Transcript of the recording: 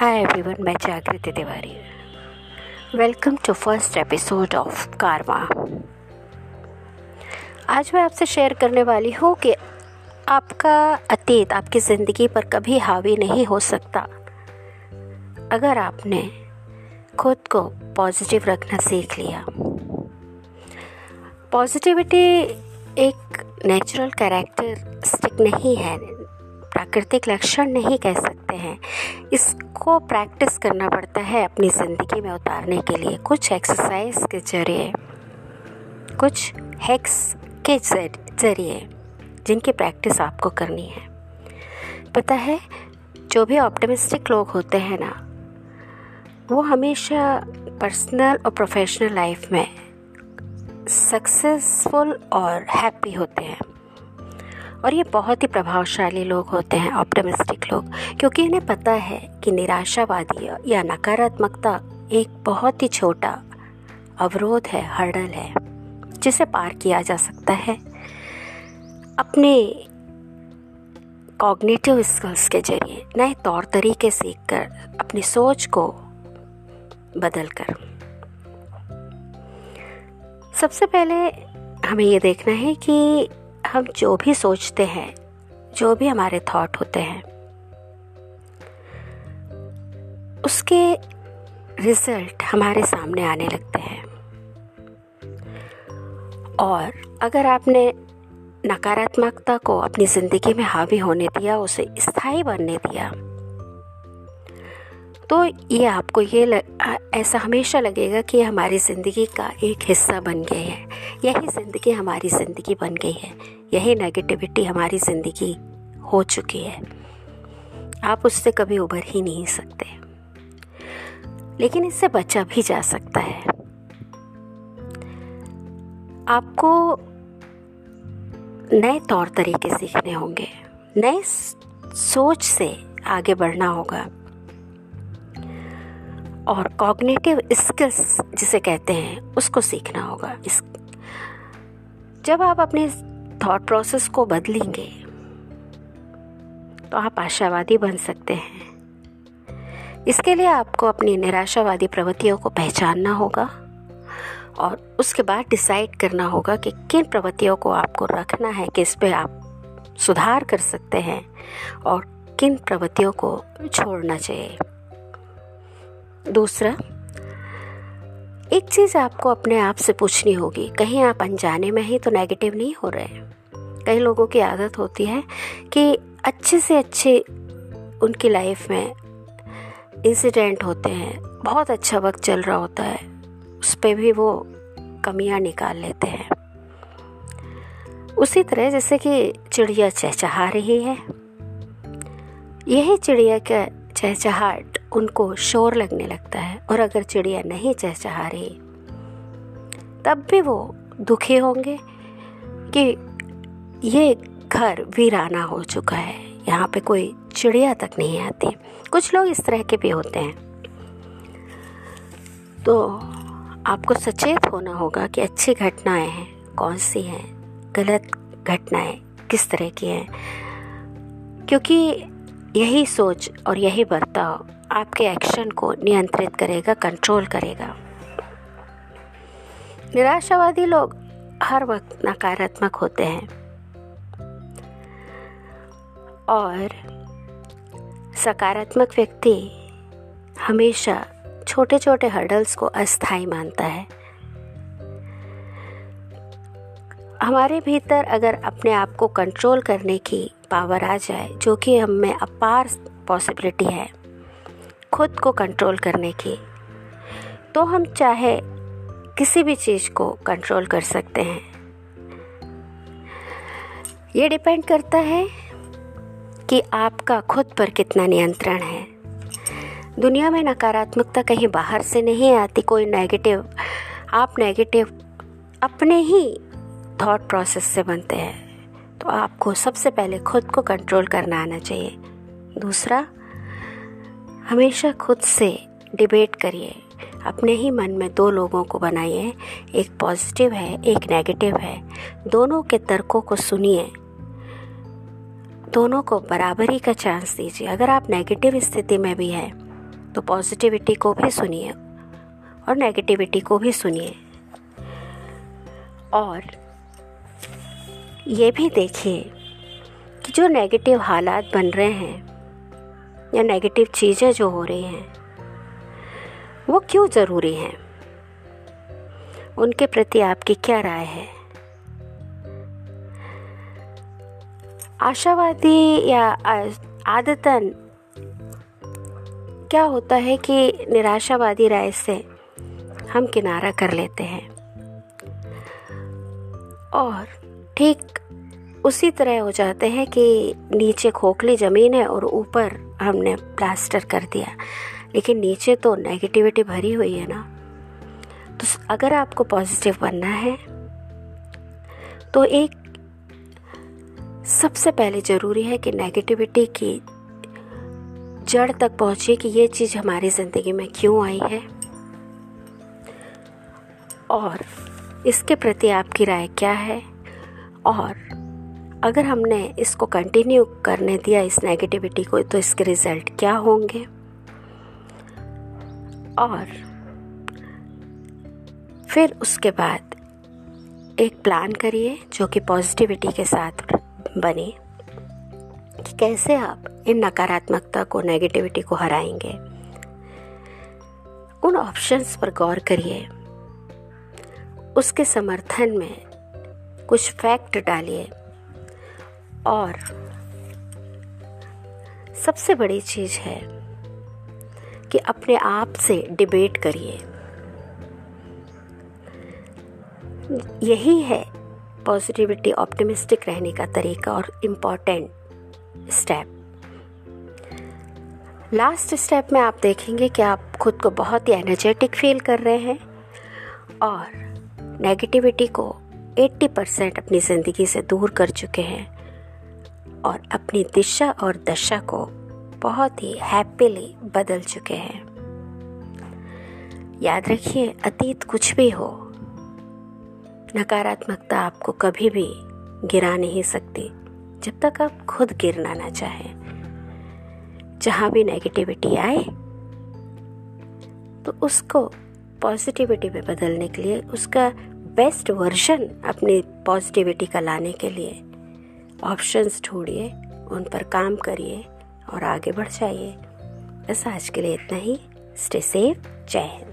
Hi everyone, मैं Jagriti Tiwari. Welcome to first episode of Karwa आज मैं आपसे शेयर करने वाली हूँ कि आपका अतीत आपकी ज़िंदगी पर कभी हावी नहीं हो सकता। अगर आपने खुद को पॉजिटिव रखना सीख लिया। पॉजिटिविटी एक नेचुरल कैरेक्टरिस्टिक नहीं है। प्राकृतिक लक्षण नहीं कह सकते हैं। इसको प्रैक्टिस करना पड़ता है अपनी ज़िंदगी में उतारने के लिए। कुछ एक्सरसाइज के ज़रिए, कुछ हैक्स के ज़रिए जिनकी प्रैक्टिस आपको करनी है। पता है, जो भी ऑप्टिमिस्टिक लोग होते हैं ना, वो हमेशा पर्सनल और प्रोफेशनल लाइफ में सक्सेसफुल और हैप्पी होते हैं। और ये बहुत ही प्रभावशाली लोग होते हैं ऑप्टिमिस्टिक लोग, क्योंकि इन्हें पता है कि निराशावादी या नकारात्मकता एक बहुत ही छोटा अवरोध है, हर्डल है, जिसे पार किया जा सकता है। अपने कॉग्निटिव स्किल्स के ज़रिए, नए तौर तरीके सीख कर अपनी सोच को बदल कर सबसे पहले हमें ये देखना है कि हम जो भी सोचते हैं, जो भी हमारे थॉट होते हैं, उसके रिज़ल्ट हमारे सामने आने लगते हैं। और अगर आपने नकारात्मकता को अपनी ज़िंदगी में हावी होने दिया, उसे स्थायी बनने दिया तो ये आपको ये लग, ऐसा हमेशा लगेगा कि हमारी ज़िंदगी का एक हिस्सा बन गए है। यही ज़िंदगी हमारी ज़िंदगी बन गई है। यही नेगेटिविटी हमारी ज़िंदगी हो चुकी है। आप उससे कभी उभर ही नहीं सकते। लेकिन इससे बचा भी जा सकता है। आपको नए तौर तरीके सीखने होंगे। नए सोच से आगे बढ़ना होगा। और कॉग्निटिव स्किल्स जिसे कहते हैं, उसको सीखना होगा। इस, जब आप अपने थॉट प्रोसेस को बदलेंगे तो आप आशावादी बन सकते हैं। इसके लिए आपको अपनी निराशावादी प्रवृत्तियों को पहचानना होगा और उसके बाद डिसाइड करना होगा कि किन प्रवृत्तियों को आपको रखना है, किस पे आप सुधार कर सकते हैं और किन प्रवृत्तियों को छोड़ना चाहिए। दूसरा, एक चीज़ आपको अपने आप से पूछनी होगी, कहीं आप अनजाने में ही तो नेगेटिव नहीं हो रहे कई लोगों की आदत होती है कि अच्छे से अच्छे उनकी लाइफ में इंसिडेंट होते हैं, बहुत अच्छा वक्त चल रहा होता है, उस पर भी वो कमियाँ निकाल लेते हैं। उसी तरह जैसे कि चिड़िया चहचहा रही है, यही चिड़िया का चहचहाट उनको शोर लगने लगता है और अगर चिड़िया नहीं चहचहा रही, तब भी वो दुखी होंगे कि ये घर वीराना हो चुका है। यहाँ पे कोई चिड़िया तक नहीं आती। कुछ लोग इस तरह के भी होते हैं। तो आपको सचेत होना होगा कि अच्छी घटनाएँ हैं। कौन सी हैं? गलत घटनाएँ किस तरह की हैं? क्योंकि यही सोच और यही बर्ताव आपके एक्शन को नियंत्रित करेगा कंट्रोल करेगा। निराशावादी लोग हर वक्त नकारात्मक होते हैं। और सकारात्मक व्यक्ति हमेशा छोटे छोटे हर्डल्स को अस्थाई मानता है। हमारे भीतर अगर अपने आप को कंट्रोल करने की पावर आ जाए, जो कि हम में अपार पॉसिबिलिटी है, खुद को कंट्रोल करने की। तो हम चाहे किसी भी चीज़ को कंट्रोल कर सकते हैं। ये डिपेंड करता है कि आपका खुद पर कितना नियंत्रण है। दुनिया में नकारात्मकता कहीं बाहर से नहीं आती, कोई नेगेटिव आप नेगेटिव अपने ही थॉट प्रोसेस से बनते हैं। तो आपको सबसे पहले खुद को कंट्रोल करना आना चाहिए। दूसरा, हमेशा खुद से डिबेट करिए। अपने ही मन में दो लोगों को बनाइए। एक पॉजिटिव है, एक नेगेटिव है। दोनों के तर्कों को सुनिए। दोनों को बराबरी का चांस दीजिए। अगर आप नेगेटिव स्थिति में भी हैं तो पॉजिटिविटी को भी सुनिए और नेगेटिविटी को भी सुनिए। और ये भी देखिए कि जो नेगेटिव हालात बन रहे हैं, या नेगेटिव चीज़ें जो हो रही हैं, वो क्यों ज़रूरी हैं? उनके प्रति आपकी क्या राय है? आशावादी या आदतन क्या होता है कि निराशावादी राय से हम किनारा कर लेते हैं? और ठीक उसी तरह हो जाते हैं कि नीचे खोखली ज़मीन है और ऊपर हमने प्लास्टर कर दिया। लेकिन नीचे तो नेगेटिविटी भरी हुई है ना। तो अगर आपको पॉजिटिव बनना है तो एक सबसे पहले ज़रूरी है कि नेगेटिविटी की जड़ तक पहुँचे कि ये चीज़ हमारी ज़िंदगी में क्यों आई है। और इसके प्रति आपकी राय क्या है? और अगर हमने इसको कंटिन्यू करने दिया इस नेगेटिविटी को तो इसके रिज़ल्ट क्या होंगे? और फिर उसके बाद एक प्लान करिए जो कि पॉजिटिविटी के साथ बने कि कैसे आप इन नकारात्मकता को नेगेटिविटी को हराएँगे। उन ऑप्शंस पर गौर करिए। उसके समर्थन में कुछ फैक्ट डालिए। और सबसे बड़ी चीज़ है कि अपने आप से डिबेट करिए। यही है पॉजिटिविटी ऑप्टिमिस्टिक रहने का तरीका और इंपॉर्टेंट स्टेप लास्ट स्टेप में आप देखेंगे कि आप खुद को बहुत ही एनर्जेटिक फील कर रहे हैं और नेगेटिविटी को 80 परसेंट अपनी ज़िंदगी से दूर कर चुके हैं। और अपनी दिशा और दशा को बहुत ही हैप्पीली बदल चुके हैं। याद रखिए, अतीत कुछ भी हो, नकारात्मकता आपको कभी भी गिरा नहीं सकती, जब तक आप खुद गिरना ना चाहें। जहाँ भी नेगेटिविटी आए तो उसको पॉजिटिविटी में बदलने के लिए, उसका बेस्ट वर्जन अपनी पॉजिटिविटी का लाने के लिए ऑप्शंस ढूंढिए, उन पर काम करिए और आगे बढ़ जाइए। बस आज के लिए इतना ही। स्टे सेफ़ जय हिंद